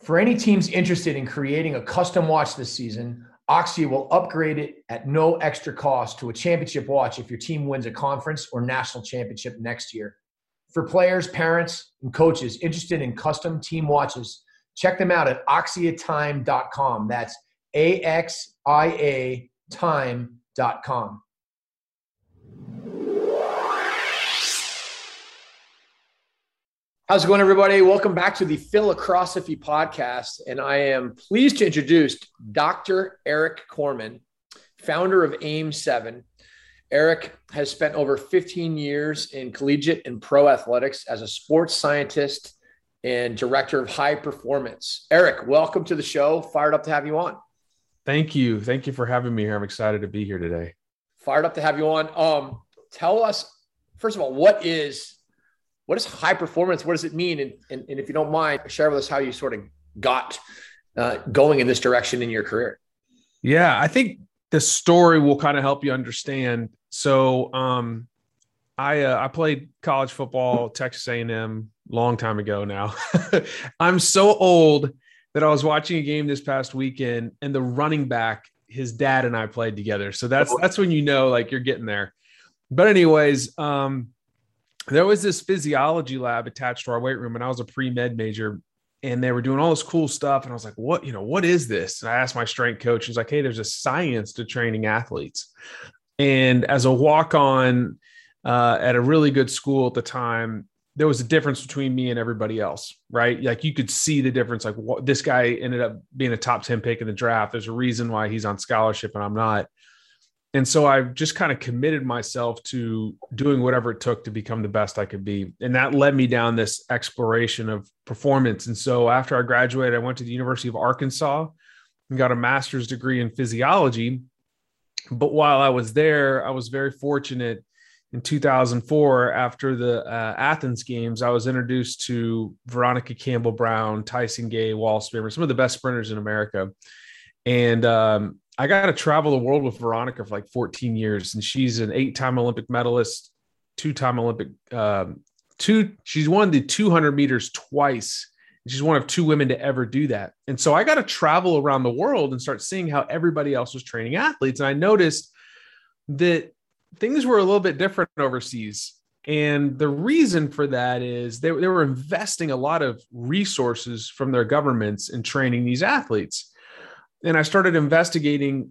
For any teams interested in creating a custom watch this season, Axia will upgrade it at no extra cost to a championship watch if your team wins a conference or national championship next year. For players, parents, and coaches interested in custom team watches, check them out at axiatime.com. That's A X I A time.com. How's it going, everybody? Welcome back to the Philocrosophy podcast. And I am pleased to introduce Dr. Eric Korem, founder of AIM 7. Eric has spent over 15 years in collegiate and pro athletics as a sports scientist and director of high performance. Eric, welcome to the show. Fired up to have you on. Thank you. Thank you for having me here. I'm excited to be here today. Fired up to have you on. Um, tell us, first of all, what is what is high performance? What does it mean? And, and, and if you don't mind, share with us how you sort of got uh, going in this direction in your career. Yeah, I think the story will kind of help you understand. So, um, I uh, I played college football, Texas A&M, long time ago now. I'm so old that I was watching a game this past weekend, and the running back, his dad and I played together. So that's that's when you know like you're getting there. But anyways, um, there was this physiology lab attached to our weight room, and I was a pre med major, and they were doing all this cool stuff. And I was like, "What? You know, what is this?" And I asked my strength coach. He's like, "Hey, there's a science to training athletes." And as a walk on uh, at a really good school at the time, there was a difference between me and everybody else, right? Like you could see the difference. Like what, this guy ended up being a top 10 pick in the draft. There's a reason why he's on scholarship and I'm not and so I just kind of committed myself to doing whatever it took to become the best I could be. And that led me down this exploration of performance. And so after I graduated, I went to the University of Arkansas and got a master's degree in physiology. But while I was there, I was very fortunate in 2004 after the uh, Athens games, I was introduced to Veronica Campbell Brown, Tyson Gay, Wallace Spearmon, some of the best sprinters in America. And um, I got to travel the world with Veronica for like 14 years, and she's an eight-time Olympic medalist, two-time Olympic, um, two. She's won the 200 meters twice. She's one of two women to ever do that. And so I got to travel around the world and start seeing how everybody else was training athletes. And I noticed that things were a little bit different overseas. And the reason for that is they, they were investing a lot of resources from their governments in training these athletes and I started investigating,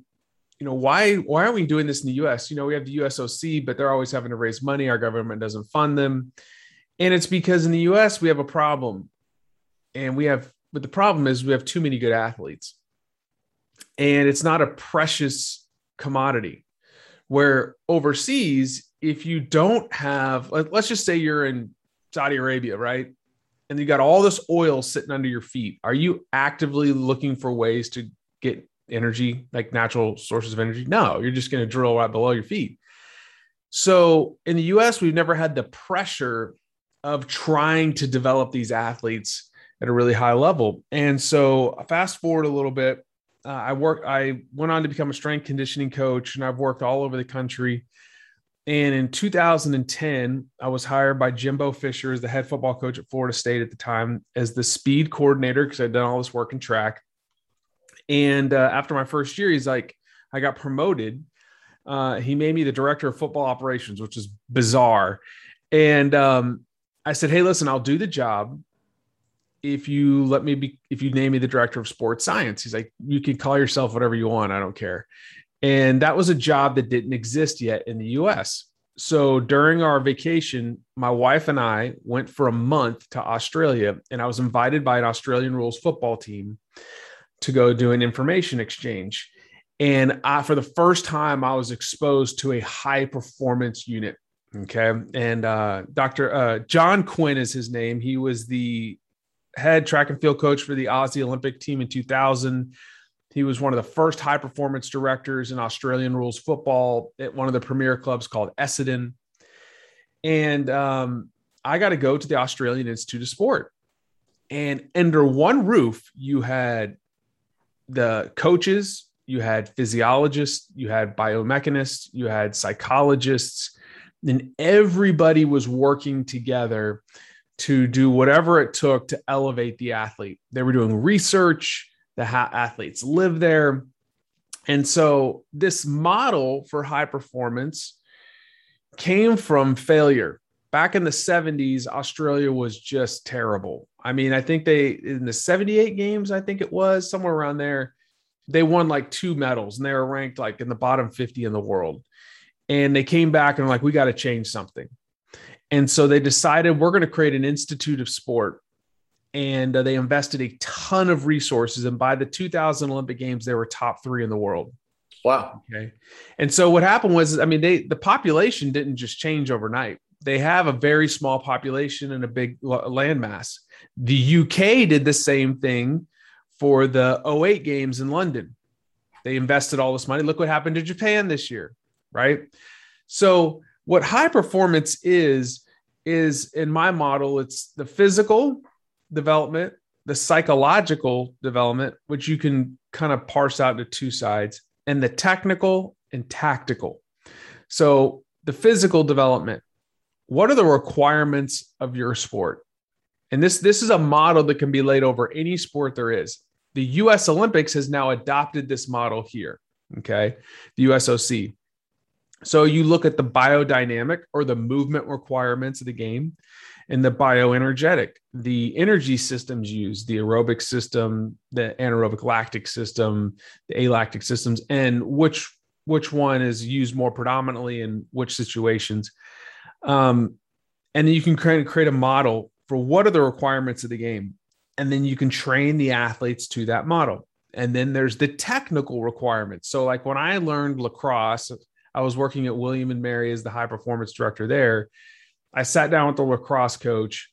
you know, why why are we doing this in the U.S.? You know, we have the USOC, but they're always having to raise money. Our government doesn't fund them, and it's because in the U.S. we have a problem, and we have. But the problem is we have too many good athletes, and it's not a precious commodity. Where overseas, if you don't have, let's just say you're in Saudi Arabia, right? and you got all this oil sitting under your feet. Are you actively looking for ways to get energy, like natural sources of energy? No, you're just going to drill right below your feet. So in the US, we've never had the pressure of trying to develop these athletes at a really high level. And so fast forward a little bit, uh, I worked, I went on to become a strength conditioning coach and I've worked all over the country. And in 2010, I was hired by Jimbo Fisher as the head football coach at Florida State at the time as the speed coordinator because I'd done all this work in track. And uh, after my first year, he's like, I got promoted. Uh, he made me the director of football operations, which is bizarre. And um, I said, Hey, listen, I'll do the job if you let me be, if you name me the director of sports science. He's like, You can call yourself whatever you want. I don't care. And that was a job that didn't exist yet in the US. So during our vacation, my wife and I went for a month to Australia, and I was invited by an Australian rules football team to go do an information exchange. And I, for the first time, I was exposed to a high performance unit. Okay. And uh, Dr. Uh, John Quinn is his name. He was the head track and field coach for the Aussie Olympic team in 2000. He was one of the first high performance directors in Australian rules football at one of the premier clubs called Essendon. And um, I got to go to the Australian Institute of Sport. And under one roof, you had the coaches, you had physiologists, you had biomechanists, you had psychologists, and everybody was working together to do whatever it took to elevate the athlete. They were doing research, the athletes live there. And so this model for high performance came from failure. Back in the 70s, Australia was just terrible. I mean, I think they, in the 78 games, I think it was somewhere around there, they won like two medals and they were ranked like in the bottom 50 in the world. And they came back and like, we got to change something. And so they decided we're going to create an institute of sport. And uh, they invested a ton of resources. And by the 2000 Olympic Games, they were top three in the world. Wow. Okay. And so what happened was, I mean, they the population didn't just change overnight. They have a very small population and a big landmass. The UK did the same thing for the 08 games in London. They invested all this money. Look what happened to Japan this year, right? So, what high performance is, is in my model, it's the physical development, the psychological development, which you can kind of parse out into two sides, and the technical and tactical. So, the physical development, what are the requirements of your sport? And this, this is a model that can be laid over any sport there is the US Olympics has now adopted this model here. Okay. The USOC. So you look at the biodynamic or the movement requirements of the game and the bioenergetic, the energy systems used, the aerobic system, the anaerobic lactic system, the alactic systems, and which which one is used more predominantly in which situations. Um, and then you can create, create a model for what are the requirements of the game and then you can train the athletes to that model. And then there's the technical requirements. So, like when I learned lacrosse, I was working at William and Mary as the high performance director there. I sat down with the lacrosse coach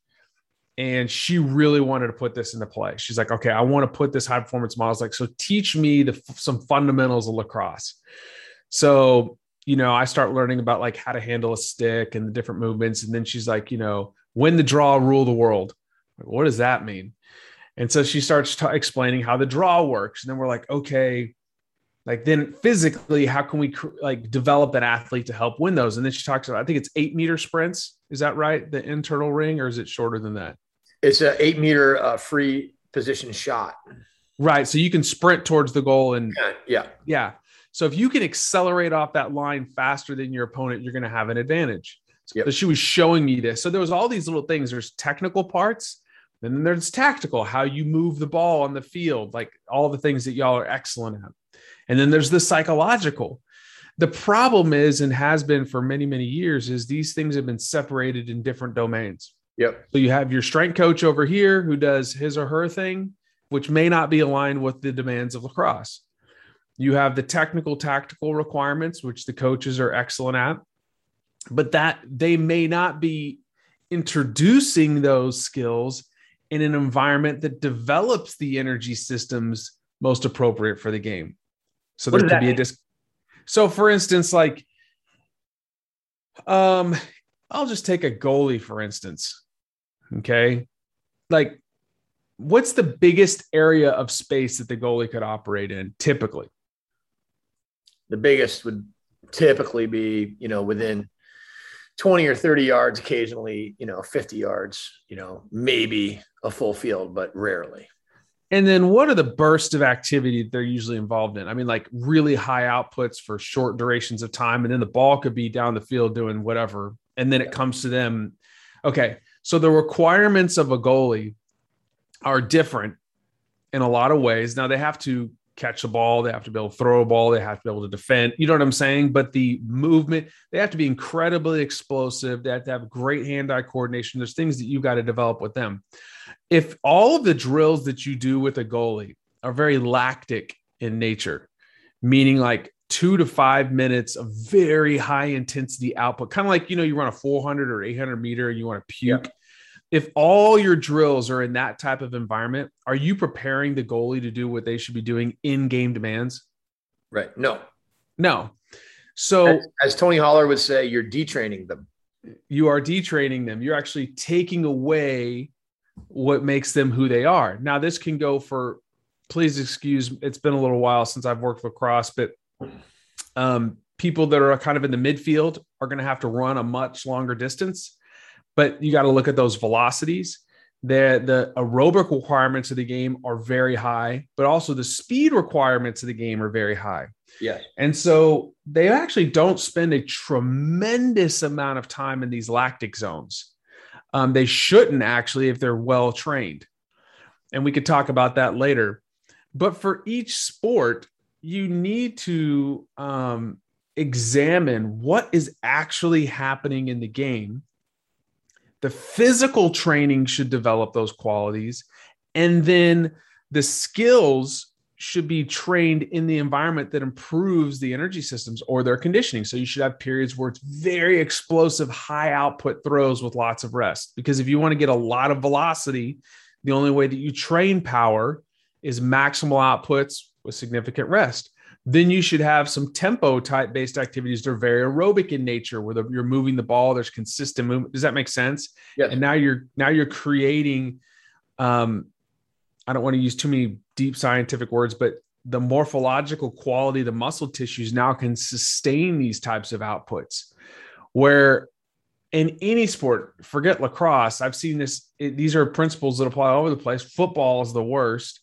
and she really wanted to put this into play. She's like, okay, I want to put this high performance model. I was like, so teach me the, some fundamentals of lacrosse. So, you know, I start learning about like how to handle a stick and the different movements. And then she's like, you know, win the draw, rule the world. What does that mean? And so she starts t- explaining how the draw works. And then we're like, okay, like then physically, how can we cr- like develop an athlete to help win those? And then she talks about, I think it's eight meter sprints. Is that right? The internal ring, or is it shorter than that? It's an eight meter uh, free position shot. Right. So you can sprint towards the goal and yeah. yeah. Yeah. So if you can accelerate off that line faster than your opponent, you're going to have an advantage. Yep. So she was showing me this. So there was all these little things. There's technical parts and then there's tactical, how you move the ball on the field, like all the things that y'all are excellent at. And then there's the psychological. The problem is, and has been for many, many years, is these things have been separated in different domains. Yep. So you have your strength coach over here who does his or her thing, which may not be aligned with the demands of lacrosse. You have the technical, tactical requirements, which the coaches are excellent at, but that they may not be introducing those skills in an environment that develops the energy systems most appropriate for the game. So what there could be mean? a disc. So for instance, like um I'll just take a goalie for instance. Okay? Like what's the biggest area of space that the goalie could operate in typically? The biggest would typically be, you know, within 20 or 30 yards, occasionally, you know, 50 yards, you know, maybe a full field, but rarely. And then what are the bursts of activity they're usually involved in? I mean, like really high outputs for short durations of time. And then the ball could be down the field doing whatever. And then it comes to them. Okay. So the requirements of a goalie are different in a lot of ways. Now they have to catch the ball, they have to be able to throw a ball, they have to be able to defend. You know what I'm saying? But the movement, they have to be incredibly explosive. They have to have great hand-eye coordination. There's things that you've got to develop with them. If all of the drills that you do with a goalie are very lactic in nature, meaning like two to five minutes of very high intensity output, kind of like you know, you run a 400 or 800 meter and you want to puke. Yeah if all your drills are in that type of environment, are you preparing the goalie to do what they should be doing in game demands? Right. No. No. So, as, as Tony Holler would say, you're detraining them. You are detraining them. You're actually taking away what makes them who they are. Now, this can go for, please excuse, it's been a little while since I've worked lacrosse, but um, people that are kind of in the midfield are going to have to run a much longer distance but you got to look at those velocities. The, the aerobic requirements of the game are very high, but also the speed requirements of the game are very high. Yeah. And so they actually don't spend a tremendous amount of time in these lactic zones. Um, they shouldn't actually if they're well trained. And we could talk about that later. But for each sport, you need to um, examine what is actually happening in the game the physical training should develop those qualities. And then the skills should be trained in the environment that improves the energy systems or their conditioning. So you should have periods where it's very explosive, high output throws with lots of rest. Because if you want to get a lot of velocity, the only way that you train power is maximal outputs with significant rest then you should have some tempo type based activities. That are very aerobic in nature where the, you're moving the ball there's consistent movement. Does that make sense? Yes. and now you're now you're creating um i don't want to use too many deep scientific words but the morphological quality the muscle tissues now can sustain these types of outputs. Where in any sport forget lacrosse i've seen this it, these are principles that apply all over the place. Football is the worst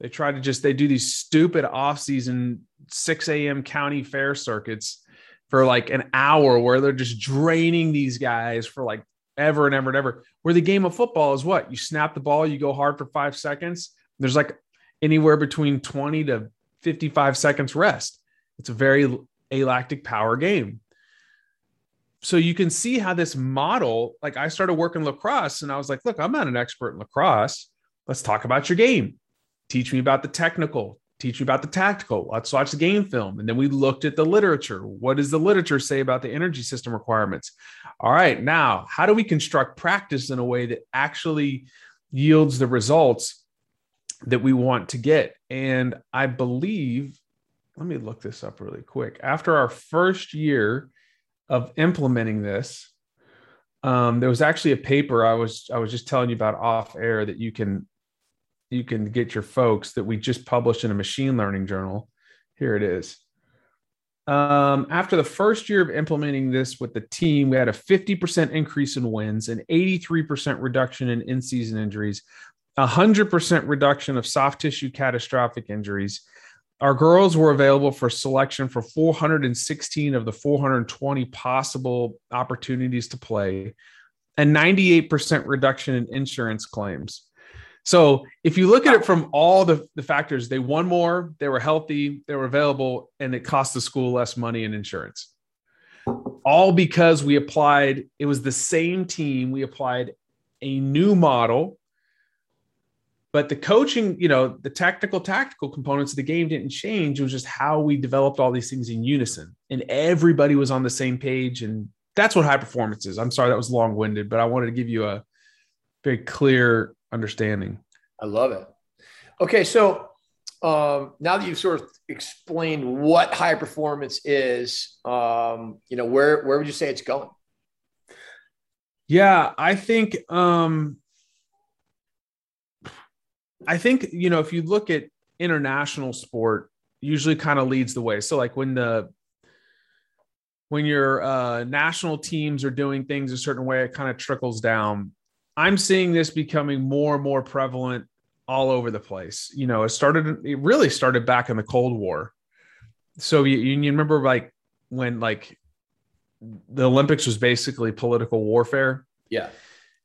they try to just they do these stupid off-season 6 a.m. county fair circuits for like an hour where they're just draining these guys for like ever and ever and ever. Where the game of football is what? You snap the ball, you go hard for five seconds. There's like anywhere between 20 to 55 seconds rest. It's a very alactic power game. So you can see how this model, like I started working lacrosse and I was like, look, I'm not an expert in lacrosse. Let's talk about your game teach me about the technical teach me about the tactical. Let's watch the game film. And then we looked at the literature. What does the literature say about the energy system requirements? All right now how do we construct practice in a way that actually yields the results that we want to get? And i believe let me look this up really quick. After our first year of implementing this um, there was actually a paper i was i was just telling you about off air that you can you can get your folks that we just published in a machine learning journal. Here it is. Um, after the first year of implementing this with the team, we had a 50% increase in wins, an 83% reduction in in season injuries, 100% reduction of soft tissue catastrophic injuries. Our girls were available for selection for 416 of the 420 possible opportunities to play, and 98% reduction in insurance claims. So if you look at it from all the, the factors, they won more, they were healthy, they were available, and it cost the school less money in insurance. All because we applied, it was the same team, we applied a new model. But the coaching, you know, the technical, tactical components of the game didn't change. It was just how we developed all these things in unison. And everybody was on the same page. And that's what high performance is. I'm sorry that was long winded, but I wanted to give you a very clear understanding. I love it. Okay, so um, now that you've sort of explained what high performance is, um, you know, where where would you say it's going? Yeah, I think um, I think, you know, if you look at international sport, usually kind of leads the way. So like when the when your uh, national teams are doing things a certain way, it kind of trickles down. I'm seeing this becoming more and more prevalent all over the place. You know, it started, it really started back in the Cold War. So you, you remember like when like the Olympics was basically political warfare. Yeah.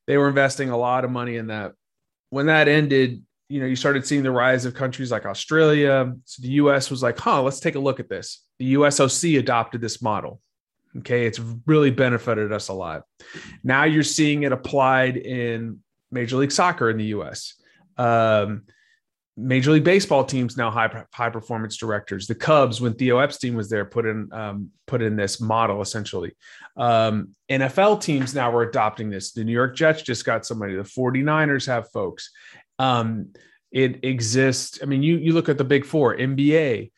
They were investing a lot of money in that. When that ended, you know, you started seeing the rise of countries like Australia. So the US was like, huh, let's take a look at this. The USOC adopted this model. Okay. It's really benefited us a lot. Now you're seeing it applied in Major League Soccer in the US. Um, Major League Baseball teams now high high performance directors. The Cubs, when Theo Epstein was there, put in um, put in this model essentially. Um, NFL teams now are adopting this. The New York Jets just got somebody. The 49ers have folks. Um, it exists. I mean, you you look at the big four, NBA.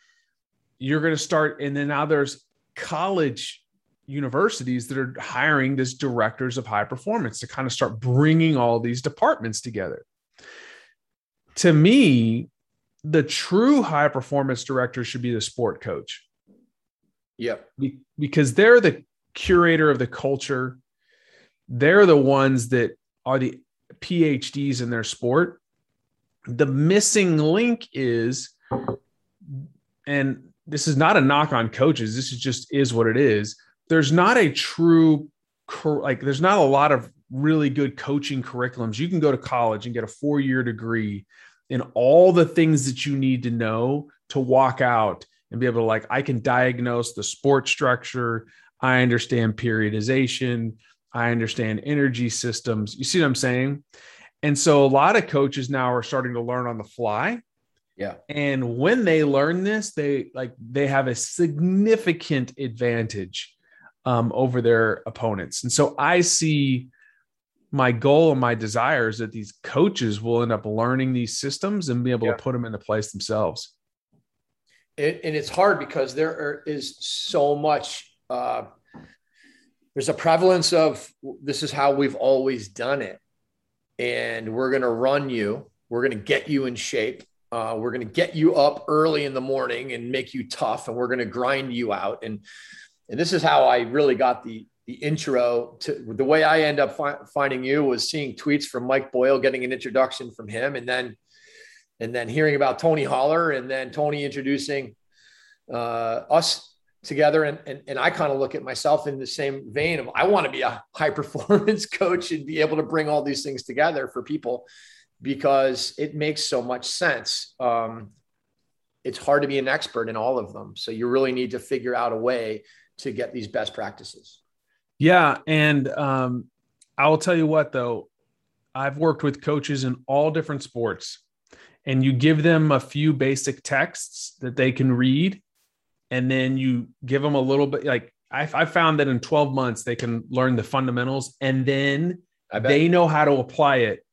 You're going to start, and then now there's college universities that are hiring this directors of high performance to kind of start bringing all these departments together. To me, the true high performance director should be the sport coach. Yep. because they're the curator of the culture. They're the ones that are the PhDs in their sport. The missing link is, and this is not a knock on coaches, this is just is what it is there's not a true like there's not a lot of really good coaching curriculums. You can go to college and get a four year degree in all the things that you need to know to walk out and be able to like I can diagnose the sport structure. I understand periodization. I understand energy systems. You see what I'm saying? And so a lot of coaches now are starting to learn on the fly. Yeah. And when they learn this, they like they have a significant advantage um, over their opponents. And so I see my goal and my desire is that these coaches will end up learning these systems and be able yeah. to put them into place themselves. It, and it's hard because there is so much. Uh, there's a prevalence of this is how we've always done it, and we're going to run you. We're going to get you in shape. Uh, we're going to get you up early in the morning and make you tough, and we're going to grind you out. And and this is how I really got the the intro to the way I end up fi- finding you was seeing tweets from Mike Boyle, getting an introduction from him, and then and then hearing about Tony Holler, and then Tony introducing uh, us together. And, and, and I kind of look at myself in the same vein of I want to be a high performance coach and be able to bring all these things together for people because it makes so much sense. Um, it's hard to be an expert in all of them. So you really need to figure out a way to get these best practices. Yeah. And um, I will tell you what, though, I've worked with coaches in all different sports, and you give them a few basic texts that they can read, and then you give them a little bit like I, I found that in 12 months they can learn the fundamentals, and then they know how to apply it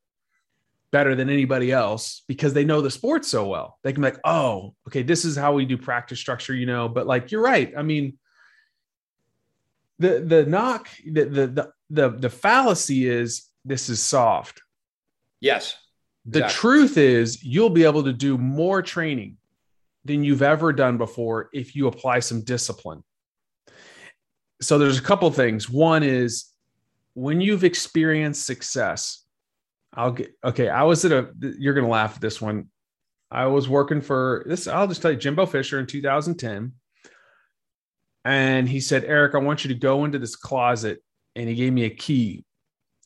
better than anybody else because they know the sport so well. They can be like, oh, okay, this is how we do practice structure, you know. But like, you're right. I mean, the the knock the the the the, the fallacy is this is soft. Yes. The exactly. truth is you'll be able to do more training than you've ever done before if you apply some discipline. So there's a couple things. One is when you've experienced success, I'll get okay. I was at a you're gonna laugh at this one. I was working for this, I'll just tell you, Jimbo Fisher in 2010 and he said, Eric, I want you to go into this closet. And he gave me a key.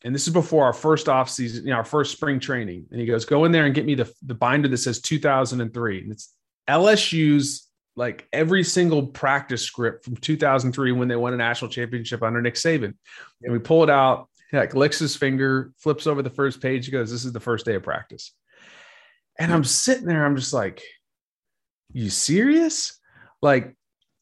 And this is before our first off season, you know, our first spring training. And he goes, go in there and get me the, the binder that says 2003. And it's LSU's like every single practice script from 2003 when they won a national championship under Nick Saban. And we pull it out, he like licks his finger, flips over the first page. He goes, this is the first day of practice. And I'm sitting there, I'm just like, you serious? Like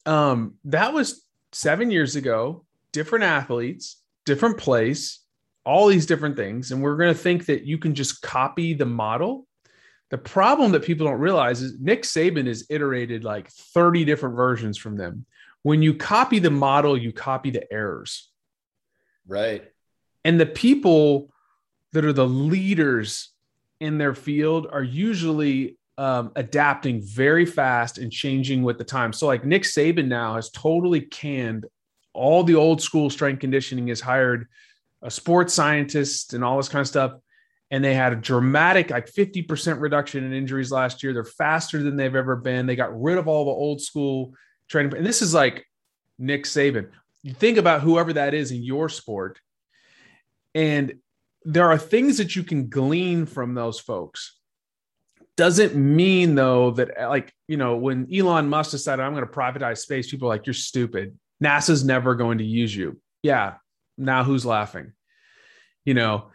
um, that was seven years ago, different athletes, different place, all these different things. And we're going to think that you can just copy the model. The problem that people don't realize is Nick Saban has iterated like 30 different versions from them. When you copy the model, you copy the errors. Right. And the people that are the leaders in their field are usually um, adapting very fast and changing with the time. So, like Nick Saban now has totally canned all the old school strength conditioning, has hired a sports scientist and all this kind of stuff. And they had a dramatic, like 50% reduction in injuries last year. They're faster than they've ever been. They got rid of all the old school training. And this is like Nick Saban. You think about whoever that is in your sport, and there are things that you can glean from those folks doesn't mean though that uh, like you know when elon musk decided i'm going to privatize space people are like you're stupid. Nasa's never going to use you. Yeah now who's laughing? You know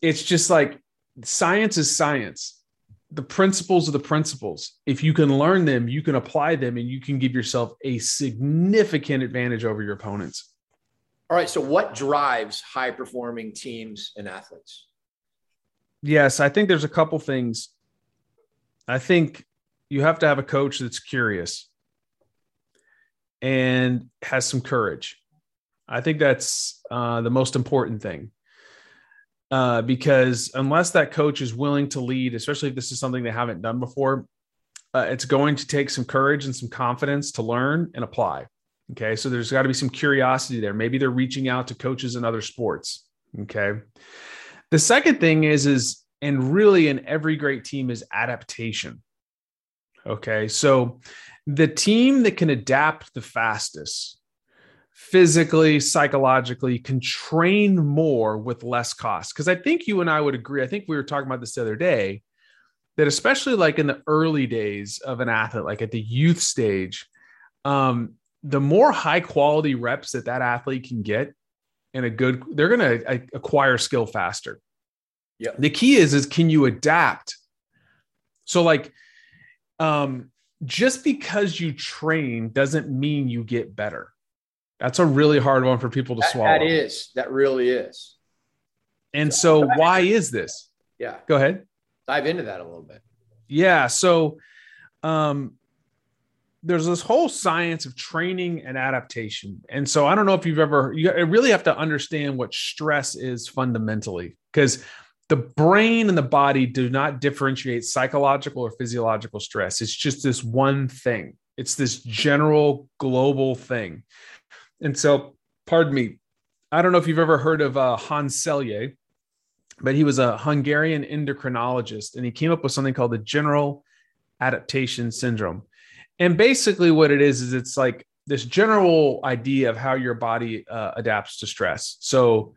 it's just like science is science. The principles are the principles. If you can learn them you can apply them and you can give yourself a significant advantage over your opponents. All right so what drives high performing teams and athletes? Yes i think there's a couple things I think you have to have a coach that's curious and has some courage. I think that's uh, the most important thing. Uh, because unless that coach is willing to lead, especially if this is something they haven't done before, uh, it's going to take some courage and some confidence to learn and apply. Okay. So there's got to be some curiosity there. Maybe they're reaching out to coaches in other sports. Okay. The second thing is, is and really in every great team is adaptation. Okay. So the team that can adapt the fastest physically, psychologically can train more with less cost. Because I think you and I would agree. I think we were talking about this the other day that, especially like in the early days of an athlete, like at the youth stage, um, the more high quality reps that that athlete can get in a good, they're going to acquire skill faster. Yeah. The key is is can you adapt? So like um just because you train doesn't mean you get better. That's a really hard one for people to that, swallow. That is. That really is. And so why is this? Yeah. Go ahead. Dive into that a little bit. Yeah, so um there's this whole science of training and adaptation. And so I don't know if you've ever you really have to understand what stress is fundamentally because the brain and the body do not differentiate psychological or physiological stress. It's just this one thing. It's this general global thing. And so, pardon me, I don't know if you've ever heard of uh, Hans Selye, but he was a Hungarian endocrinologist and he came up with something called the general adaptation syndrome. And basically, what it is, is it's like this general idea of how your body uh, adapts to stress. So,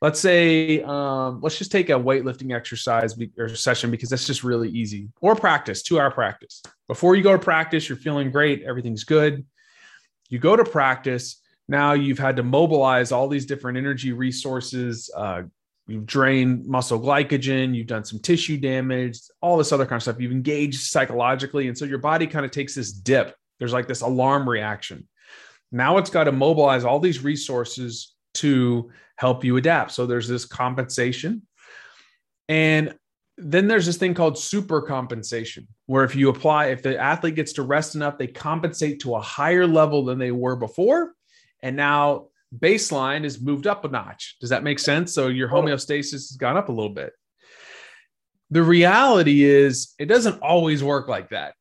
let's say um, let's just take a weightlifting exercise be, or session because that's just really easy. Or practice two hour practice. Before you go to practice you're feeling great everything's good. You go to practice now you've had to mobilize all these different energy resources uh, you've drained muscle glycogen you've done some tissue damage all this other kind of stuff. You've engaged psychologically and so your body kind of takes this dip. There's like this alarm reaction. Now it's got to mobilize all these resources to help you adapt. So there's this compensation. And then there's this thing called super compensation, where if you apply, if the athlete gets to rest enough, they compensate to a higher level than they were before. And now baseline is moved up a notch. Does that make sense? So your homeostasis has gone up a little bit. The reality is, it doesn't always work like that.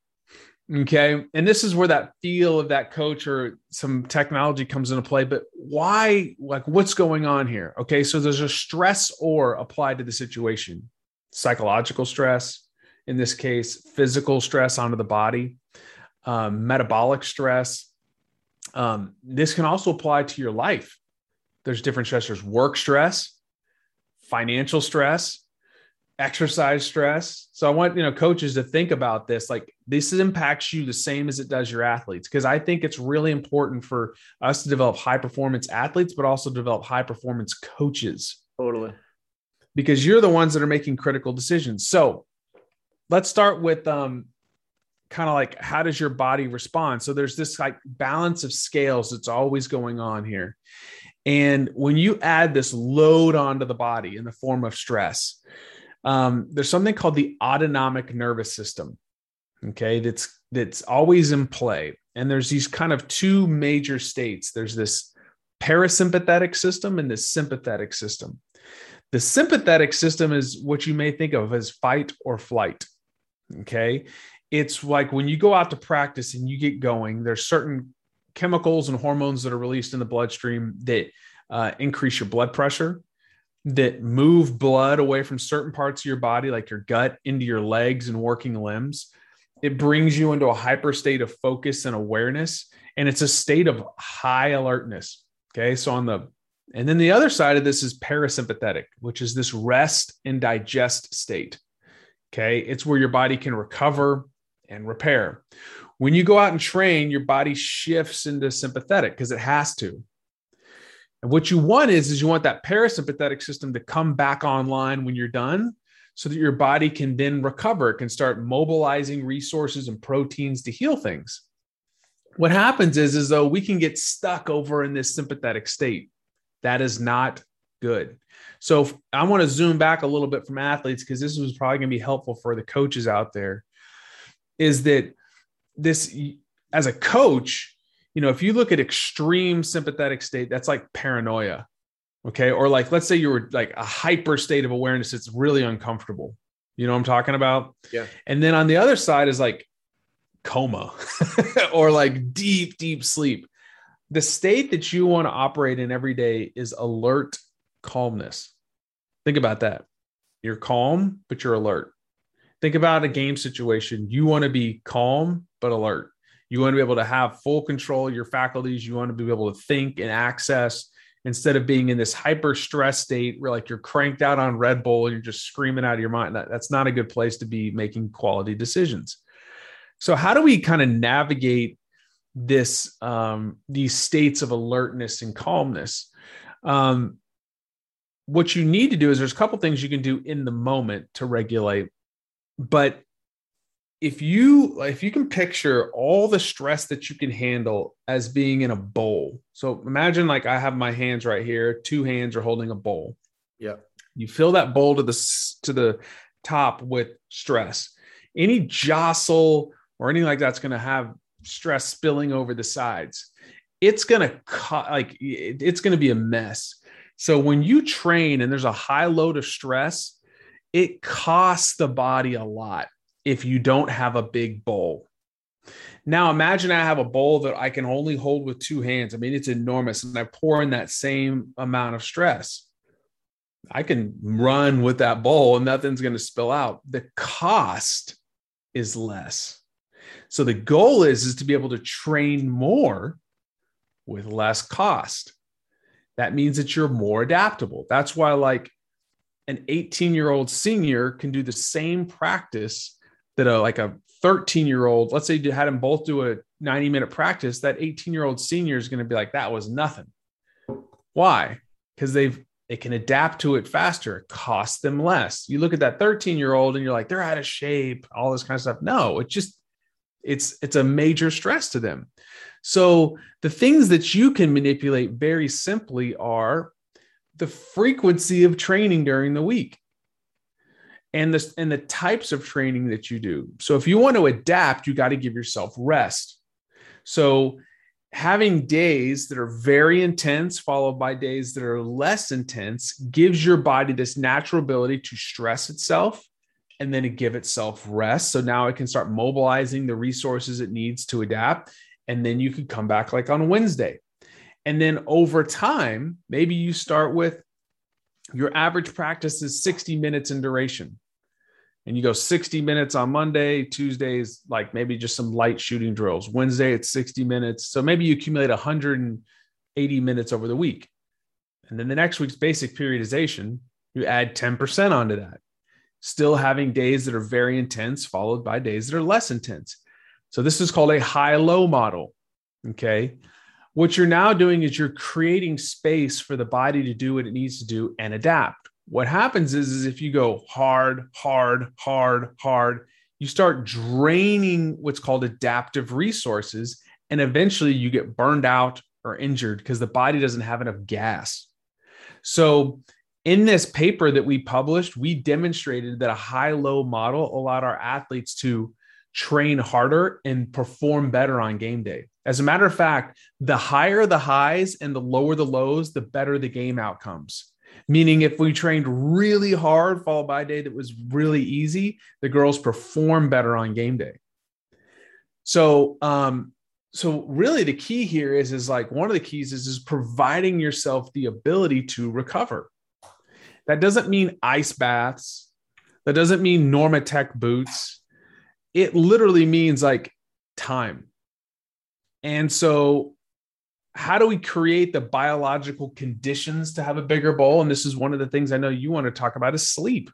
Okay. And this is where that feel of that coach or some technology comes into play. But why, like, what's going on here? Okay. So there's a stress or applied to the situation psychological stress, in this case, physical stress onto the body, um, metabolic stress. Um, this can also apply to your life. There's different stressors work stress, financial stress, exercise stress. So I want, you know, coaches to think about this like this impacts you the same as it does your athletes because I think it's really important for us to develop high performance athletes but also develop high performance coaches. Totally. Because you're the ones that are making critical decisions. So let's start with um kind of like how does your body respond? So there's this like balance of scales that's always going on here. And when you add this load onto the body in the form of stress, um, there's something called the autonomic nervous system. Okay, that's that's always in play, and there's these kind of two major states. There's this parasympathetic system and this sympathetic system. The sympathetic system is what you may think of as fight or flight. Okay. It's like when you go out to practice and you get going, there's certain chemicals and hormones that are released in the bloodstream that uh, increase your blood pressure, that move blood away from certain parts of your body, like your gut, into your legs and working limbs. It brings you into a hyper state of focus and awareness. And it's a state of high alertness. Okay. So on the and then the other side of this is parasympathetic, which is this rest and digest state. Okay. It's where your body can recover and repair. When you go out and train, your body shifts into sympathetic because it has to. And what you want is, is you want that parasympathetic system to come back online when you're done so that your body can then recover. Can start mobilizing resources and proteins to heal things. What happens is, is though we can get stuck over in this sympathetic state. That is not good. So I want to zoom back a little bit from athletes because this was probably going to be helpful for the coaches out there. Is that this as a coach, you know, if you look at extreme sympathetic state, that's like paranoia. Okay. Or like, let's say you were like a hyper state of awareness, it's really uncomfortable. You know what I'm talking about? Yeah. And then on the other side is like coma or like deep, deep sleep. The state that you want to operate in every day is alert calmness. Think about that. You're calm, but you're alert. Think about a game situation. You want to be calm, but alert. You want to be able to have full control of your faculties. You want to be able to think and access instead of being in this hyper stress state where like you're cranked out on Red Bull and you're just screaming out of your mind. That, that's not a good place to be making quality decisions. So how do we kind of navigate this um, these states of alertness and calmness? Um, what you need to do is there's a couple things you can do in the moment to regulate, but if you if you can picture all the stress that you can handle as being in a bowl. So imagine like i have my hands right here two hands are holding a bowl. Yeah. You fill that bowl to the to the top with stress. Any jostle or anything like that's going to have stress spilling over the sides it's going to cut like it's going to be a mess. So when you train and there's a high load of stress it costs the body a lot if you don't have a big bowl. Now imagine I have a bowl that I can only hold with two hands. I mean, it's enormous, and I pour in that same amount of stress. I can run with that bowl and nothing's going to spill out. The cost is less. So the goal is, is to be able to train more with less cost. That means that you're more adaptable. That's why, like, an 18 year old senior can do the same practice that a like a 13 year old, let's say you had them both do a 90 minute practice, that 18 year old senior is going to be like, that was nothing. Why? Because they've they can adapt to it faster, it costs them less. You look at that 13 year old and you're like, they're out of shape, all this kind of stuff. No, it just it's it's a major stress to them. So the things that you can manipulate very simply are the frequency of training during the week and the, and the types of training that you do. So if you want to adapt, you got to give yourself rest. So having days that are very intense followed by days that are less intense gives your body this natural ability to stress itself and then to give itself rest. So now it can start mobilizing the resources it needs to adapt. And then you could come back like on Wednesday. And then over time, maybe you start with your average practice is 60 minutes in duration and you go 60 minutes on Monday, Tuesdays, like maybe just some light shooting drills. Wednesday, it's 60 minutes. So maybe you accumulate 180 minutes over the week. And then the next week's basic periodization, you add 10% onto that. Still having days that are very intense, followed by days that are less intense. So this is called a high low model. Okay. What you're now doing is you're creating space for the body to do what it needs to do and adapt. What happens is, is if you go hard, hard, hard, hard, you start draining what's called adaptive resources. And eventually you get burned out or injured because the body doesn't have enough gas. So, in this paper that we published, we demonstrated that a high low model allowed our athletes to train harder and perform better on game day. As a matter of fact, the higher the highs and the lower the lows, the better the game outcomes. Meaning, if we trained really hard, followed by a day that was really easy, the girls perform better on game day. So, um, so really the key here is is like one of the keys is is providing yourself the ability to recover. That doesn't mean ice baths. That doesn't mean Normatec boots. It literally means like time. And so how do we create the biological conditions to have a bigger bowl? And this is one of the things i know you want to talk about is sleep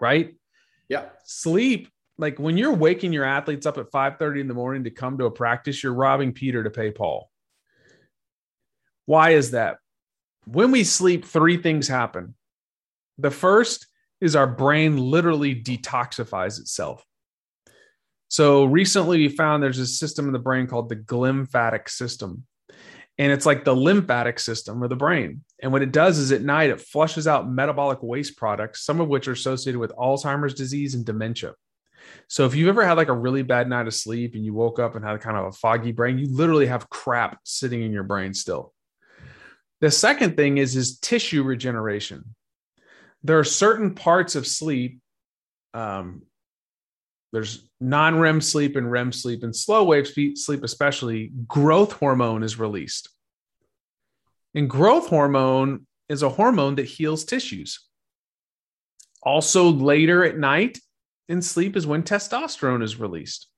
right? Yeah. Sleep like when you're waking your athletes up at 5 30 in the morning to come to a practice you're robbing peter to pay paul. Why is that? When we sleep three things happen. The first is our brain literally detoxifies itself so recently we found there's a system in the brain called the glymphatic system. And it's like the lymphatic system of the brain. And what it does is at night, it flushes out metabolic waste products, some of which are associated with Alzheimer's disease and dementia. So if you've ever had like a really bad night of sleep and you woke up and had kind of a foggy brain, you literally have crap sitting in your brain still. The second thing is is tissue regeneration. There are certain parts of sleep. Um, there's non REM sleep and REM sleep and slow wave sleep, especially, growth hormone is released. And growth hormone is a hormone that heals tissues. Also, later at night in sleep is when testosterone is released.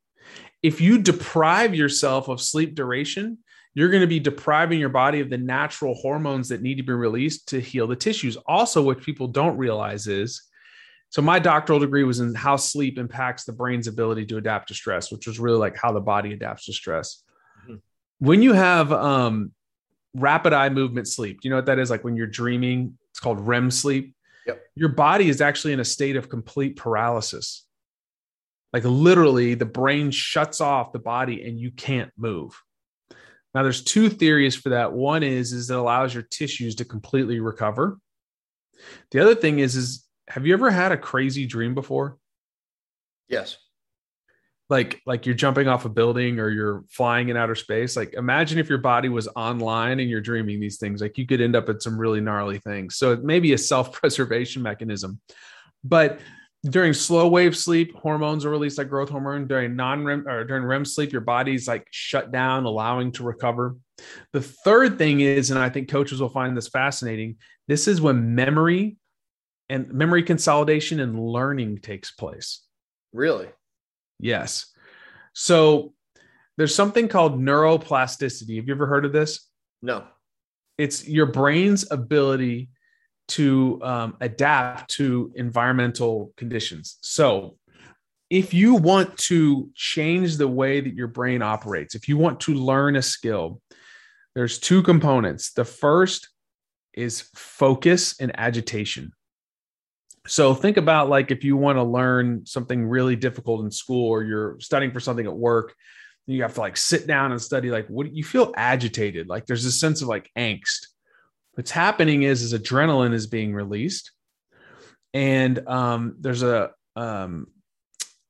If you deprive yourself of sleep duration, you're going to be depriving your body of the natural hormones that need to be released to heal the tissues. Also, what people don't realize is so my doctoral degree was in how sleep impacts the brain's ability to adapt to stress, which was really like how the body adapts to stress. Mm-hmm. When you have um, rapid eye movement sleep, do you know what that is? Like when you're dreaming, it's called REM sleep. Yep. Your body is actually in a state of complete paralysis. Like literally, the brain shuts off the body and you can't move. Now, there's two theories for that. One is is it allows your tissues to completely recover. The other thing is is have you ever had a crazy dream before? Yes. Like like you're jumping off a building or you're flying in outer space. Like imagine if your body was online and you're dreaming these things. Like you could end up at some really gnarly things. So it may be a self-preservation mechanism. But during slow wave sleep, hormones are released like growth hormone. During non-REM or during REM sleep, your body's like shut down, allowing to recover. The third thing is, and I think coaches will find this fascinating, this is when memory and memory consolidation and learning takes place. Really? Yes. So there's something called neuroplasticity. Have you ever heard of this? No. It's your brain's ability to um, adapt to environmental conditions. So if you want to change the way that your brain operates, if you want to learn a skill, there's two components. The first is focus and agitation. So think about like if you want to learn something really difficult in school or you're studying for something at work, you have to like sit down and study like what you feel agitated, like there's a sense of like angst. What's happening is is adrenaline is being released and um, there's a, um,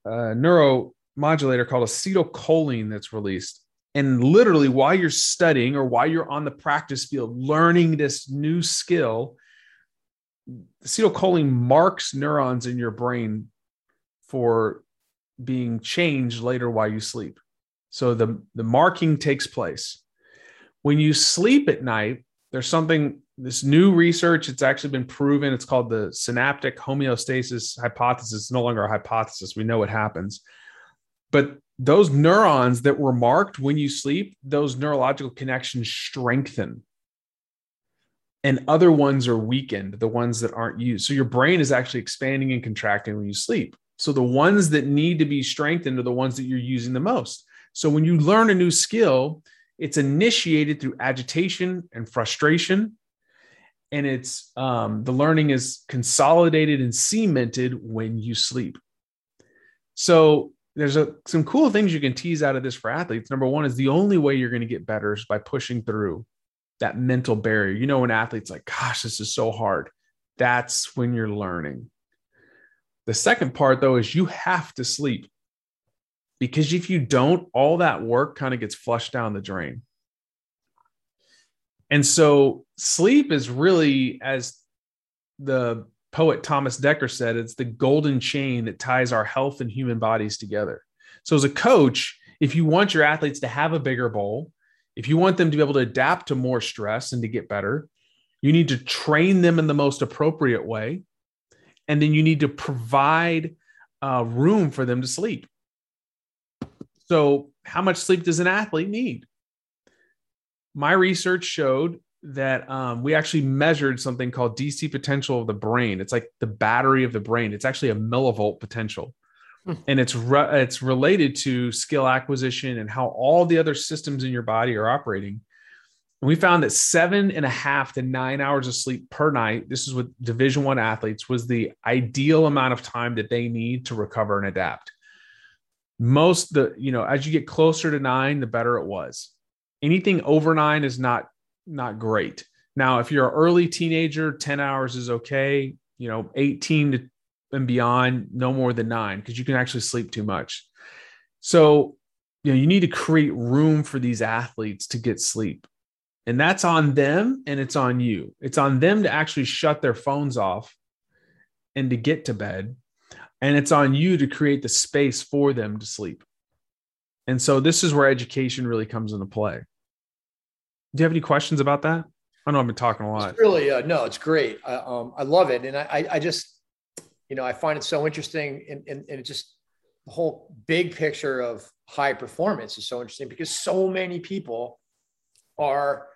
a neuromodulator called acetylcholine that's released and literally while you're studying or while you're on the practice field learning this new skill acetylcholine marks neurons in your brain for being changed later while you sleep. So the, the marking takes place. When you sleep at night, there's something, this new research, it's actually been proven. It's called the synaptic homeostasis hypothesis. It's no longer a hypothesis. We know what happens. But those neurons that were marked when you sleep, those neurological connections strengthen and other ones are weakened, the ones that aren't used. So your brain is actually expanding and contracting when you sleep. So the ones that need to be strengthened are the ones that you're using the most. So when you learn a new skill, it's initiated through agitation and frustration. And it's um, the learning is consolidated and cemented when you sleep. So there's a, some cool things you can tease out of this for athletes. Number one is the only way you're going to get better is by pushing through that mental barrier. You know, when athletes like, gosh, this is so hard. That's when you're learning. The second part, though, is you have to sleep because if you don't, all that work kind of gets flushed down the drain. And so sleep is really, as the poet Thomas Dekker said, it's the golden chain that ties our health and human bodies together. So, as a coach, if you want your athletes to have a bigger bowl, if you want them to be able to adapt to more stress and to get better, you need to train them in the most appropriate way. And then you need to provide uh, room for them to sleep. So, how much sleep does an athlete need? My research showed that um, we actually measured something called DC potential of the brain. It's like the battery of the brain. It's actually a millivolt potential. And it's re- it's related to skill acquisition and how all the other systems in your body are operating. And we found that seven and a half to nine hours of sleep per night. This is with Division One athletes was the ideal amount of time that they need to recover and adapt. Most the you know as you get closer to nine, the better it was. Anything over nine is not not great. Now, if you're an early teenager, 10 hours is okay. You know, 18 to and beyond, no more than nine, because you can actually sleep too much. So, you know, you need to create room for these athletes to get sleep. And that's on them and it's on you. It's on them to actually shut their phones off and to get to bed. And it's on you to create the space for them to sleep. And so this is where education really comes into play. Do you have any questions about that? I know I've been talking a lot. It's really, uh, no, it's great. I, um, I love it, and I, I just, you know, I find it so interesting, and, and, and it just the whole big picture of high performance is so interesting because so many people are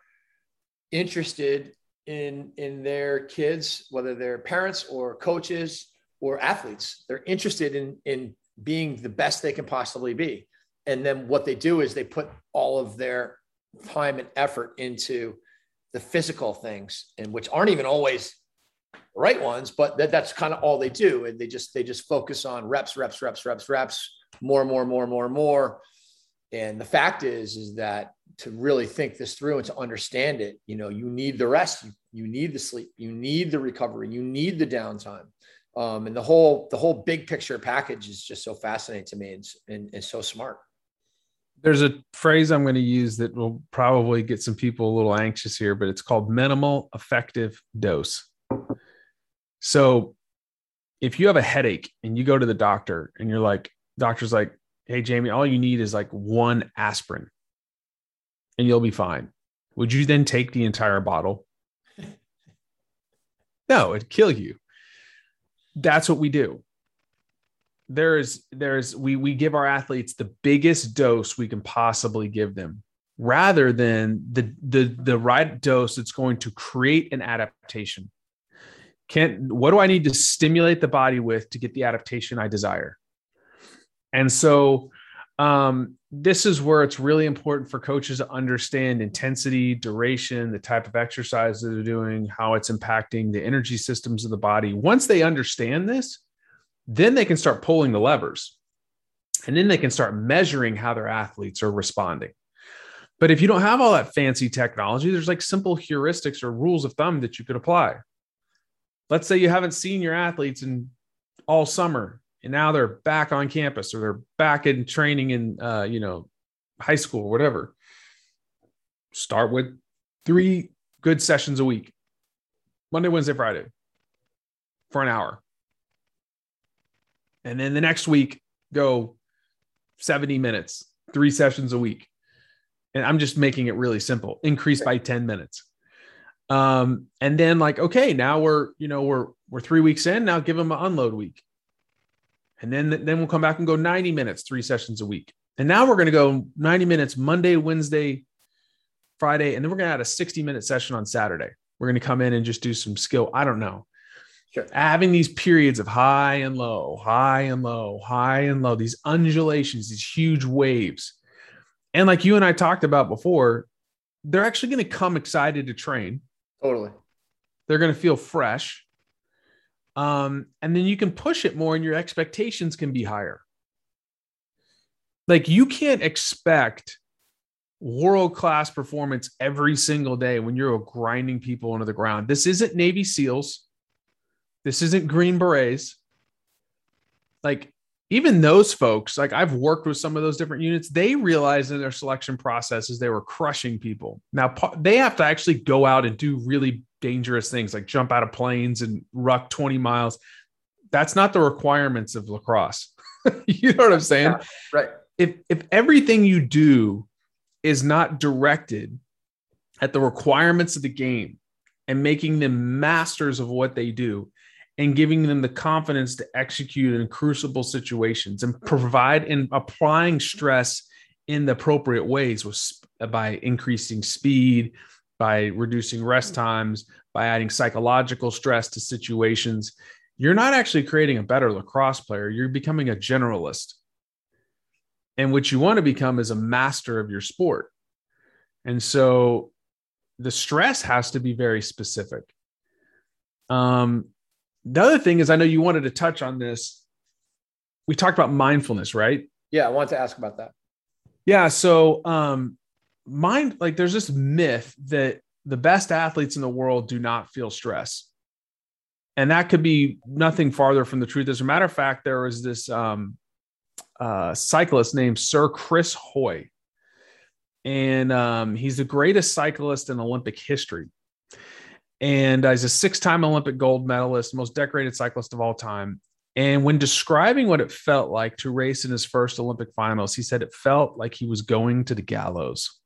interested in in their kids, whether they're parents or coaches or athletes. They're interested in in being the best they can possibly be, and then what they do is they put all of their time and effort into the physical things and which aren't even always right ones but that, that's kind of all they do. And they just they just focus on reps reps reps reps reps more more more more more. And the fact is is that to really think this through and to understand it you know you need the rest. You, you need the sleep. You need the recovery. You need the downtime. Um, and the whole the whole big picture package is just so fascinating to me and, and, and so smart. There's a phrase I'm going to use that will probably get some people a little anxious here, but it's called minimal effective dose. So if you have a headache and you go to the doctor and you're like, doctor's like, hey, Jamie, all you need is like one aspirin and you'll be fine. Would you then take the entire bottle? no, it'd kill you. That's what we do there's there's we we give our athletes the biggest dose we can possibly give them rather than the the the right dose that's going to create an adaptation can what do i need to stimulate the body with to get the adaptation i desire and so um, this is where it's really important for coaches to understand intensity duration the type of exercise that they're doing how it's impacting the energy systems of the body once they understand this then they can start pulling the levers and then they can start measuring how their athletes are responding. But if you don't have all that fancy technology, there's like simple heuristics or rules of thumb that you could apply. Let's say you haven't seen your athletes in all summer and now they're back on campus or they're back in training in uh, you know high school or whatever. Start with three good sessions a week. Monday, Wednesday, Friday for an hour and then the next week go 70 minutes, three sessions a week. And I'm just making it really simple, increase by 10 minutes. Um, and then like, okay, now we're, you know, we're, we're three weeks in now give them an unload week. And then, then we'll come back and go 90 minutes, three sessions a week. And now we're going to go 90 minutes Monday, Wednesday, Friday, and then we're going to add a 60 minute session on Saturday. We're going to come in and just do some skill. I don't know. Sure. Having these periods of high and low, high and low, high and low, these undulations, these huge waves. And like you and I talked about before, they're actually going to come excited to train. Totally. They're going to feel fresh. Um, and then you can push it more and your expectations can be higher. Like you can't expect world class performance every single day when you're grinding people into the ground. This isn't Navy SEALs. This isn't Green Berets. Like, even those folks, like I've worked with some of those different units, they realized in their selection processes they were crushing people. Now they have to actually go out and do really dangerous things like jump out of planes and ruck 20 miles. That's not the requirements of lacrosse. you know what I'm saying? Yeah, right. If if everything you do is not directed at the requirements of the game and making them masters of what they do, and giving them the confidence to execute in crucible situations and provide and applying stress in the appropriate ways with, by increasing speed, by reducing rest times, by adding psychological stress to situations. You're not actually creating a better lacrosse player. You're becoming a generalist. And what you want to become is a master of your sport. And so the stress has to be very specific. Um, the other thing is, I know you wanted to touch on this. We talked about mindfulness, right? Yeah, I wanted to ask about that. Yeah. So, um, mind, like, there's this myth that the best athletes in the world do not feel stress. And that could be nothing farther from the truth. As a matter of fact, there was this um, uh, cyclist named Sir Chris Hoy. And um, he's the greatest cyclist in Olympic history and he's a six-time Olympic gold medalist, most decorated cyclist of all time. And when describing what it felt like to race in his first Olympic finals, he said it felt like he was going to the gallows.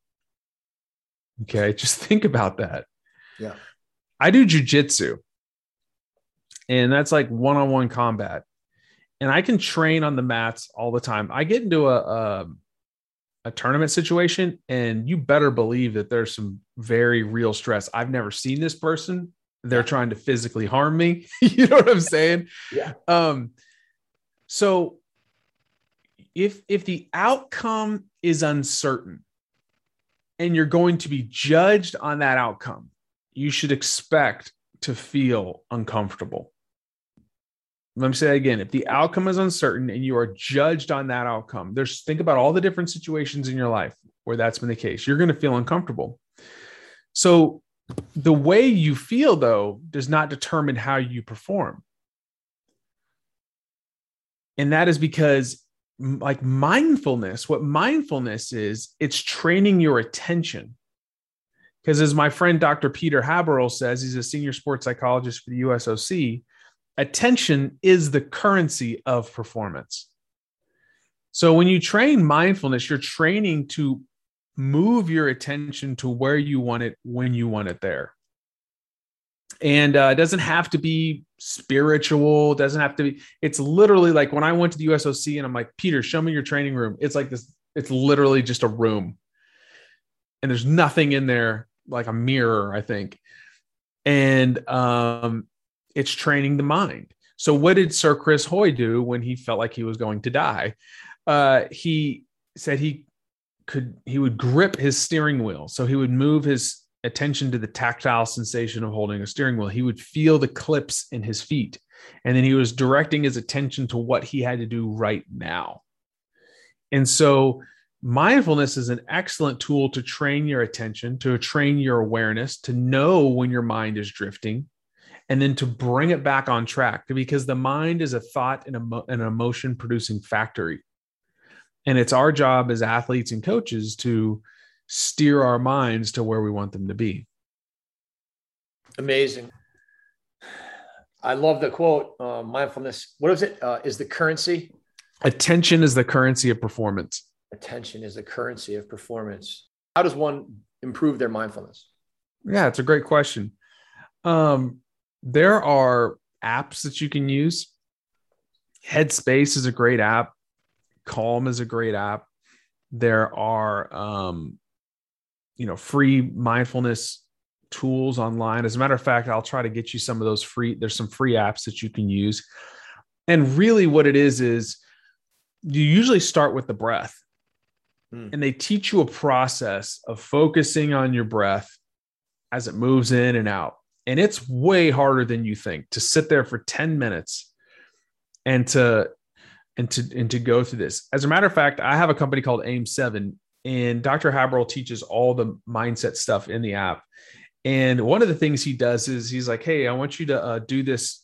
Okay, just think about that. Yeah. I do jujitsu, and that's like one-on-one combat. And I can train on the mats all the time. I get into a, a a tournament situation and you better believe that there's some very real stress. I've never seen this person. They're trying to physically harm me. You know what i'm saying? Yeah. Um so if if the outcome is uncertain and you're going to be judged on that outcome you should expect to feel uncomfortable let me say that again. If the outcome is uncertain and you are judged on that outcome, there's think about all the different situations in your life where that's been the case. You're going to feel uncomfortable. So the way you feel though does not determine how you perform. And that is because like mindfulness, what mindfulness is, it's training your attention. Because as my friend Dr. Peter Haberl says, he's a senior sports psychologist for the USOC attention is the currency of performance. So when you train mindfulness, you're training to move your attention to where you want it when you want it there. And uh, it doesn't have to be spiritual. Doesn't have to be. It's literally like when I went to the USOC and I'm like, Peter, show me your training room. It's like this. It's literally just a room, and there's nothing in there like a mirror, I think. And um, it's training the mind. So, what did Sir Chris Hoy do when he felt like he was going to die? Uh, he said he could he would grip his steering wheel, so he would move his attention to the tactile sensation of holding a steering wheel. He would feel the clips in his feet, and then he was directing his attention to what he had to do right now. And so, mindfulness is an excellent tool to train your attention, to train your awareness, to know when your mind is drifting, and then to bring it back on track because the mind is a thought and an emotion producing factory. And it's our job as athletes and coaches to steer our minds to where we want them to be. Amazing. I love the quote uh, mindfulness. What is it? Uh, is the currency? Attention is the currency of performance. Attention is the currency of performance. How does one improve their mindfulness? Yeah, it's a great question. Um, there are apps that you can use. Headspace is a great app. Calm is a great app. There are, um, you know, free mindfulness tools online. As a matter of fact, I'll try to get you some of those free. There's some free apps that you can use. And really, what it is is you usually start with the breath, hmm. and they teach you a process of focusing on your breath as it moves in and out and it's way harder than you think to sit there for 10 minutes and to and to and to go through this. As a matter of fact i have a company called aim 7 and dr haberl teaches all the mindset stuff in the app. And one of the things he does is he's like hey i want you to uh, do this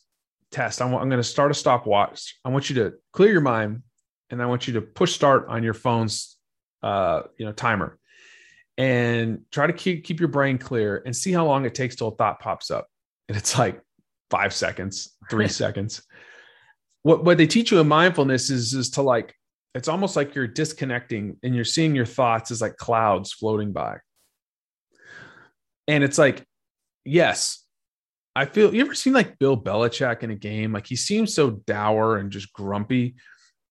test. I'm, I'm going to start a stopwatch. I want you to clear your mind and I want you to push start on your phone's uh, you know timer and try to keep keep your brain clear and see how long it takes till a thought pops up. And it's like five seconds, three seconds. What what they teach you in mindfulness is is to like it's almost like you're disconnecting and you're seeing your thoughts as like clouds floating by. And it's like, yes, I feel you ever seen like Bill Belichick in a game? Like he seems so dour and just grumpy.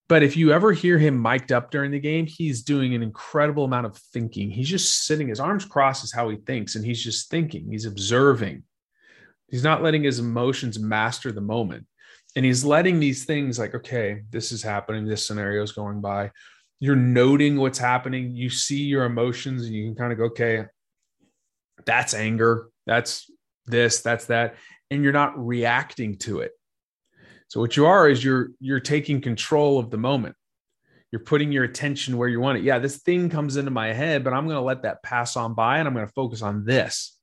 But if you ever hear him mic'd up during the game, he's doing an incredible amount of thinking. He's just sitting, his arms crossed is how he thinks, and he's just thinking, he's observing. He's not letting his emotions master the moment. And he's letting these things like, okay, this is happening, this scenario is going by. You're noting what's happening. You see your emotions, and you can kind of go, okay, that's anger, that's this, that's that. And you're not reacting to it so what you are is you're you're taking control of the moment. You're putting your attention where you want it. Yeah, this thing comes into my head, but I'm going to let that pass on by and I'm going to focus on this.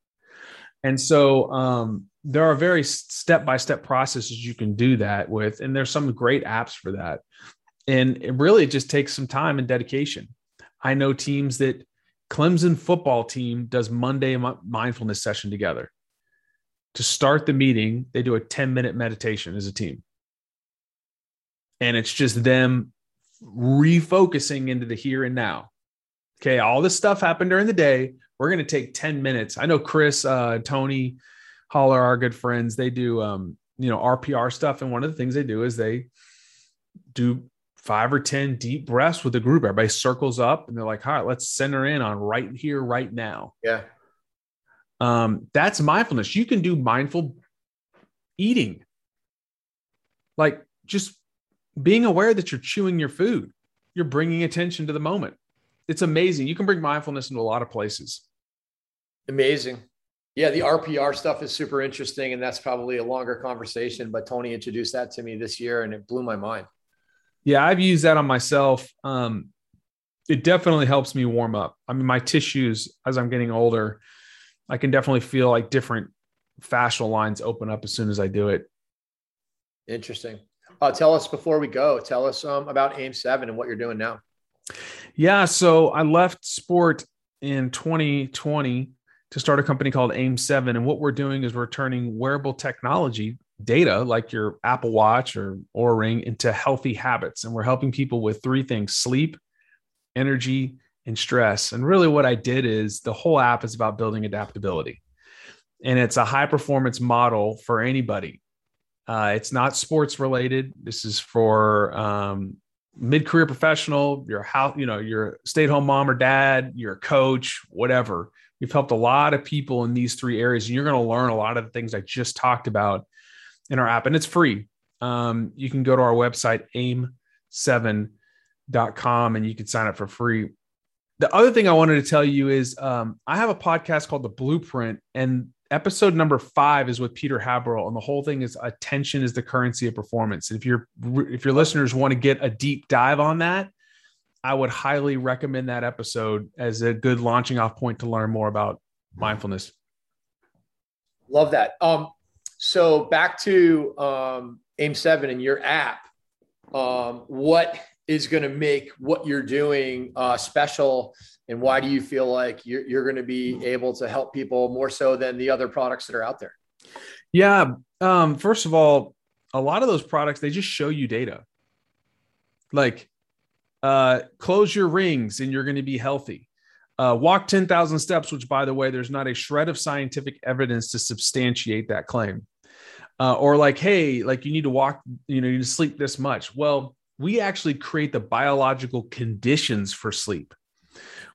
And so um, there are very step by step processes you can do that with, and there's some great apps for that. And it really just takes some time and dedication. I know teams that Clemson football team does Monday mindfulness session together. To start the meeting, they do a 10 minute meditation as a team and it's just them refocusing into the here and now. Okay, all this stuff happened during the day. We're going to take 10 minutes. I know Chris, uh, Tony, Holler, our good friends, they do, um, you know, RPR stuff. And one of the things they do is they do five or 10 deep breaths with the group. Everybody circles up and they're like, all right, let's center in on right here, right now. Yeah. Um, that's mindfulness. You can do mindful eating. Like just being aware that you're chewing your food, you're bringing attention to the moment. It's amazing. You can bring mindfulness into a lot of places. Amazing. Yeah, the RPR stuff is super interesting, and that's probably a longer conversation. But Tony introduced that to me this year, and it blew my mind. Yeah, I've used that on myself. Um, it definitely helps me warm up. I mean, my tissues as I'm getting older, I can definitely feel like different fascial lines open up as soon as I do it. Interesting. Uh, tell us before we go, tell us um, about AIM 7 and what you're doing now. Yeah. So I left sport in 2020 to start a company called AIM 7. And what we're doing is we're turning wearable technology data like your Apple Watch or Oura Ring into healthy habits. And we're helping people with three things sleep, energy, and stress. And really, what I did is the whole app is about building adaptability. And it's a high performance model for anybody uh, it's not sports related. This is for um, mid-career professional. Your house, you know you're stay-at-home mom or dad. You're coach, whatever. We've helped a lot of people in these three areas, and you're going to learn a lot of the things I just talked about in our app, and it's free. Um, you can go to our website aim7.com and you can sign up for free. The other thing I wanted to tell you is um, I have a podcast called The Blueprint, and episode number five is with Peter Haberl, and the whole thing is attention is the currency of performance. And if your if your listeners want to get a deep dive on that, I would highly recommend that episode as a good launching off point to learn more about mindfulness. Love that. Um, so back to um, AIM Seven and your app. Um, what is going to make what you're doing uh, special and why do you feel like you're, you're going to be able to help people more so than the other products that are out there yeah um, first of all a lot of those products they just show you data like uh, close your rings and you're going to be healthy uh, walk 10,000 steps, which, by the way, there's not a shred of scientific evidence to substantiate that claim. Uh, or like, hey, like you need to walk, you know, you need to sleep this much. Well, we actually create the biological conditions for sleep.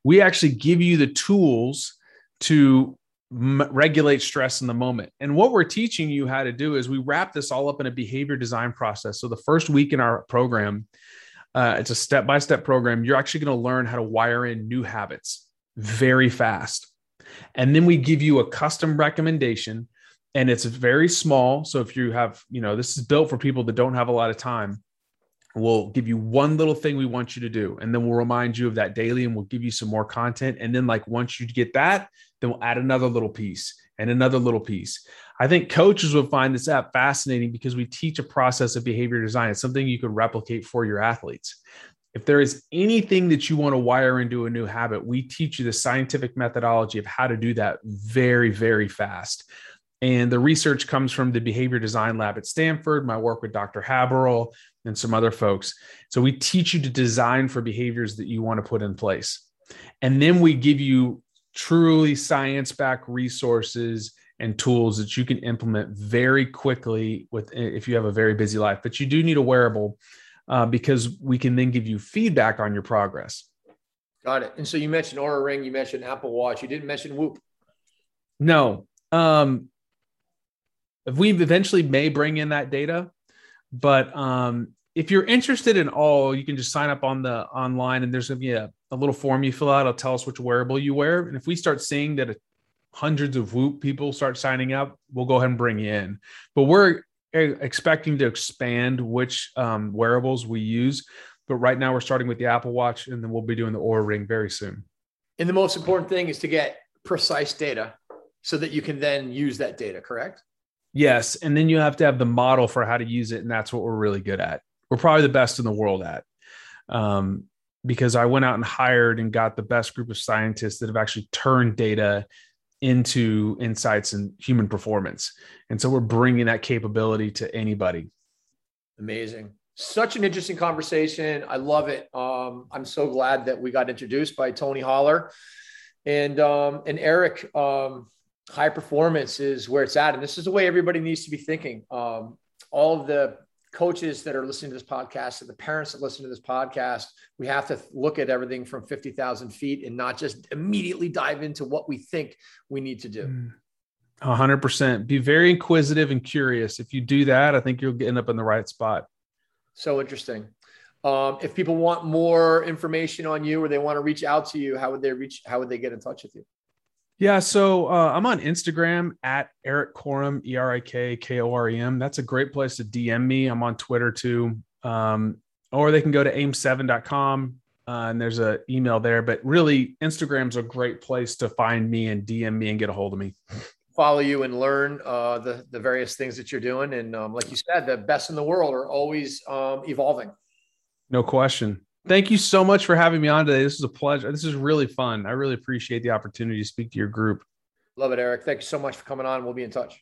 We actually give you the tools to m- regulate stress in the moment. And what we're teaching you how to do is we wrap this all up in a behavior design process. So the first week in our program, uh, it's a step by step program. You're actually going to learn how to wire in new habits very fast. And then we give you a custom recommendation and it's very small. So if you have, you know, this is built for people that don't have a lot of time We'll give you one little thing we want you to do, and then we'll remind you of that daily and we'll give you some more content. And then, like, once you get that, then we'll add another little piece and another little piece. I think coaches would find this app fascinating because we teach a process of behavior design. It's something you can replicate for your athletes. If there is anything that you want to wire into a new habit, we teach you the scientific methodology of how to do that very, very fast. And the research comes from the behavior design lab at Stanford, my work with Dr. Haberl, and some other folks. So we teach you to design for behaviors that you want to put in place. And then we give you truly science backed resources and tools that you can implement very quickly with if you have a very busy life but you do need a wearable uh, because we can then give you feedback on your progress got it and so you mentioned Oura ring you mentioned apple watch you didn't mention whoop no um we eventually may bring in that data but um if you're interested in all, you can just sign up on the online and there's gonna be a, a little form you fill out. It'll tell us which wearable you wear. And if we start seeing that hundreds of Whoop people start signing up, we'll go ahead and bring you in. But we're expecting to expand which um, wearables we use. But right now we're starting with the Apple Watch and then we'll be doing the Oura Ring very soon. And the most important thing is to get precise data so that you can then use that data, correct? Yes. And then you have to have the model for how to use it. And that's what we're really good at we're probably the best in the world at. Um, because I went out and hired and got the best group of scientists that have actually turned data into insights and human performance. And so we're bringing that capability to anybody. Amazing. Such an interesting conversation. I love it. Um, I'm so glad that we got introduced by Tony Holler and um, and Eric. Um, high performance is where it's at, and this is the way everybody needs to be thinking. Um, all of the coaches that are listening to this podcast and the parents that listen to this podcast, we have to look at everything from 50,000 feet and not just immediately dive into what we think we need to do. 100%. Be very inquisitive and curious. If you do that, I think you'll end up in the right spot. So interesting. Um, if people want more information on you or they want to reach out to you, how would they reach? How would they get in touch with you? Yeah, so uh, I'm on Instagram at Eric Korem, E R I K K O R E M. That's a great place to DM me. I'm on Twitter too. Um, or they can go to aim7.com uh, and there's an email there. But really, Instagram's a great place to find me and DM me and get a hold of me. Follow you and learn uh, the, the various things that you're doing. And um, like you said, the best in the world are always um, evolving. No question. Thank you so much for having me on today. This is a pleasure. This is really fun. I really appreciate the opportunity to speak to your group. Love it, Eric. Thank you so much for coming on. We'll be in touch.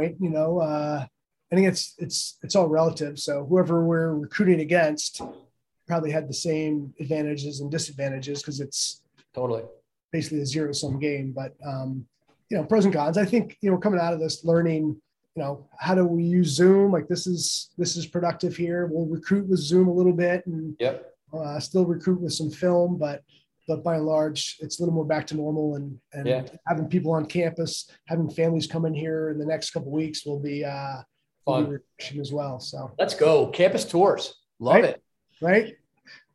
You know, uh, I think it's it's it's all relative. So whoever we're recruiting against probably had the same advantages and disadvantages because it's totally basically a zero sum game. But um, you know, pros and cons. I think you know we're coming out of this learning. You know, how do we use Zoom? Like this is this is productive here. We'll recruit with Zoom a little bit and yep. uh, still recruit with some film, but but by and large, it's a little more back to normal. And and Yeah. having people on campus, having families come in here in the next couple of weeks will be uh, will be Fun. as well. So Let's go. Campus tours. Love Right. it. right,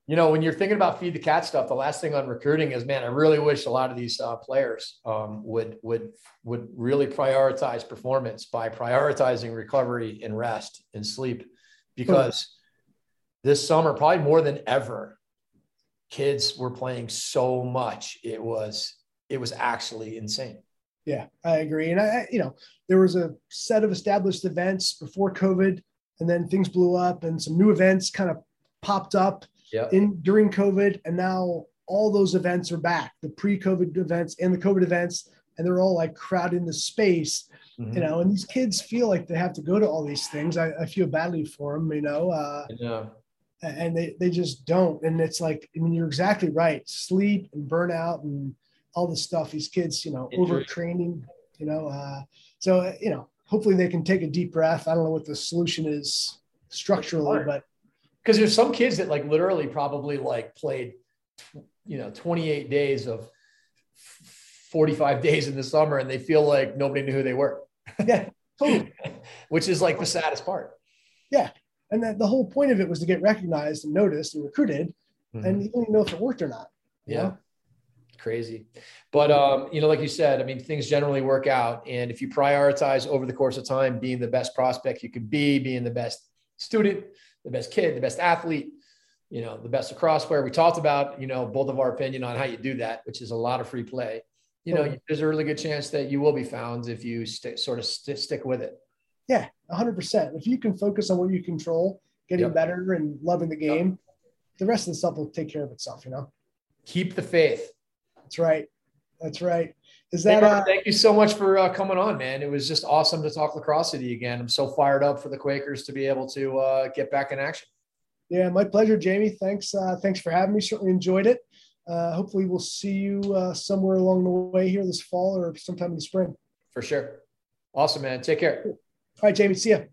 You know, when you're thinking about feed the cat stuff, the last thing on recruiting is, man, I really wish a lot of these uh, players um, would would would really prioritize performance by prioritizing recovery and rest and sleep, because this summer, probably more than ever, kids were playing so much. It was it was actually insane. Yeah, I agree. And I, you know, there was a set of established events before COVID, and then things blew up, and some new events kind of popped up Yeah. in during COVID, and now all those events are back, the pre-COVID events and the COVID events, and they're all like crowded the space, Mm-hmm. you know. And these kids feel like they have to go to all these things. I, I feel badly for them, you know. Uh, Yeah. And they, they just don't. And it's like, I mean, you're exactly right. Sleep and burnout and all the stuff, these kids, you know, Injury. overtraining, you know, uh, so, uh, you know, hopefully they can take a deep breath. I don't know what the solution is structurally, but because there's some kids that like literally probably like played you know 28 days of 45 days in the summer and they feel like nobody knew who they were yeah, totally. which is like the saddest part And that the whole point of it was to get recognized and noticed and recruited. And you don't even know if it worked or not. yeah know? crazy but um you know like you said i mean things generally work out and if you prioritize over the course of time being the best prospect you could be being the best student the best kid the best athlete you know the best lacrosse player we talked about you know both of our opinion on how you do that which is a lot of free play you know there's a really good chance that you will be found if you st- sort of st- stick with it Yeah, 100%. If you can focus on what you control, getting Yep. better and loving the game, the rest of the stuff will take care of itself, you know? keep the faith That's right. That's right. Is that, Mark, uh, thank you so much for uh, coming on, man. It was just awesome to talk lacrosse with you again. I'm so fired up for the Quakers to be able to uh, get back in action. Yeah, my pleasure, Jamie. Thanks. Uh, thanks for having me. Certainly enjoyed it. Uh, hopefully, we'll see you uh, somewhere along the way here this fall or sometime in the spring. For sure. Awesome, man. Take care. All right, Jamie. See ya.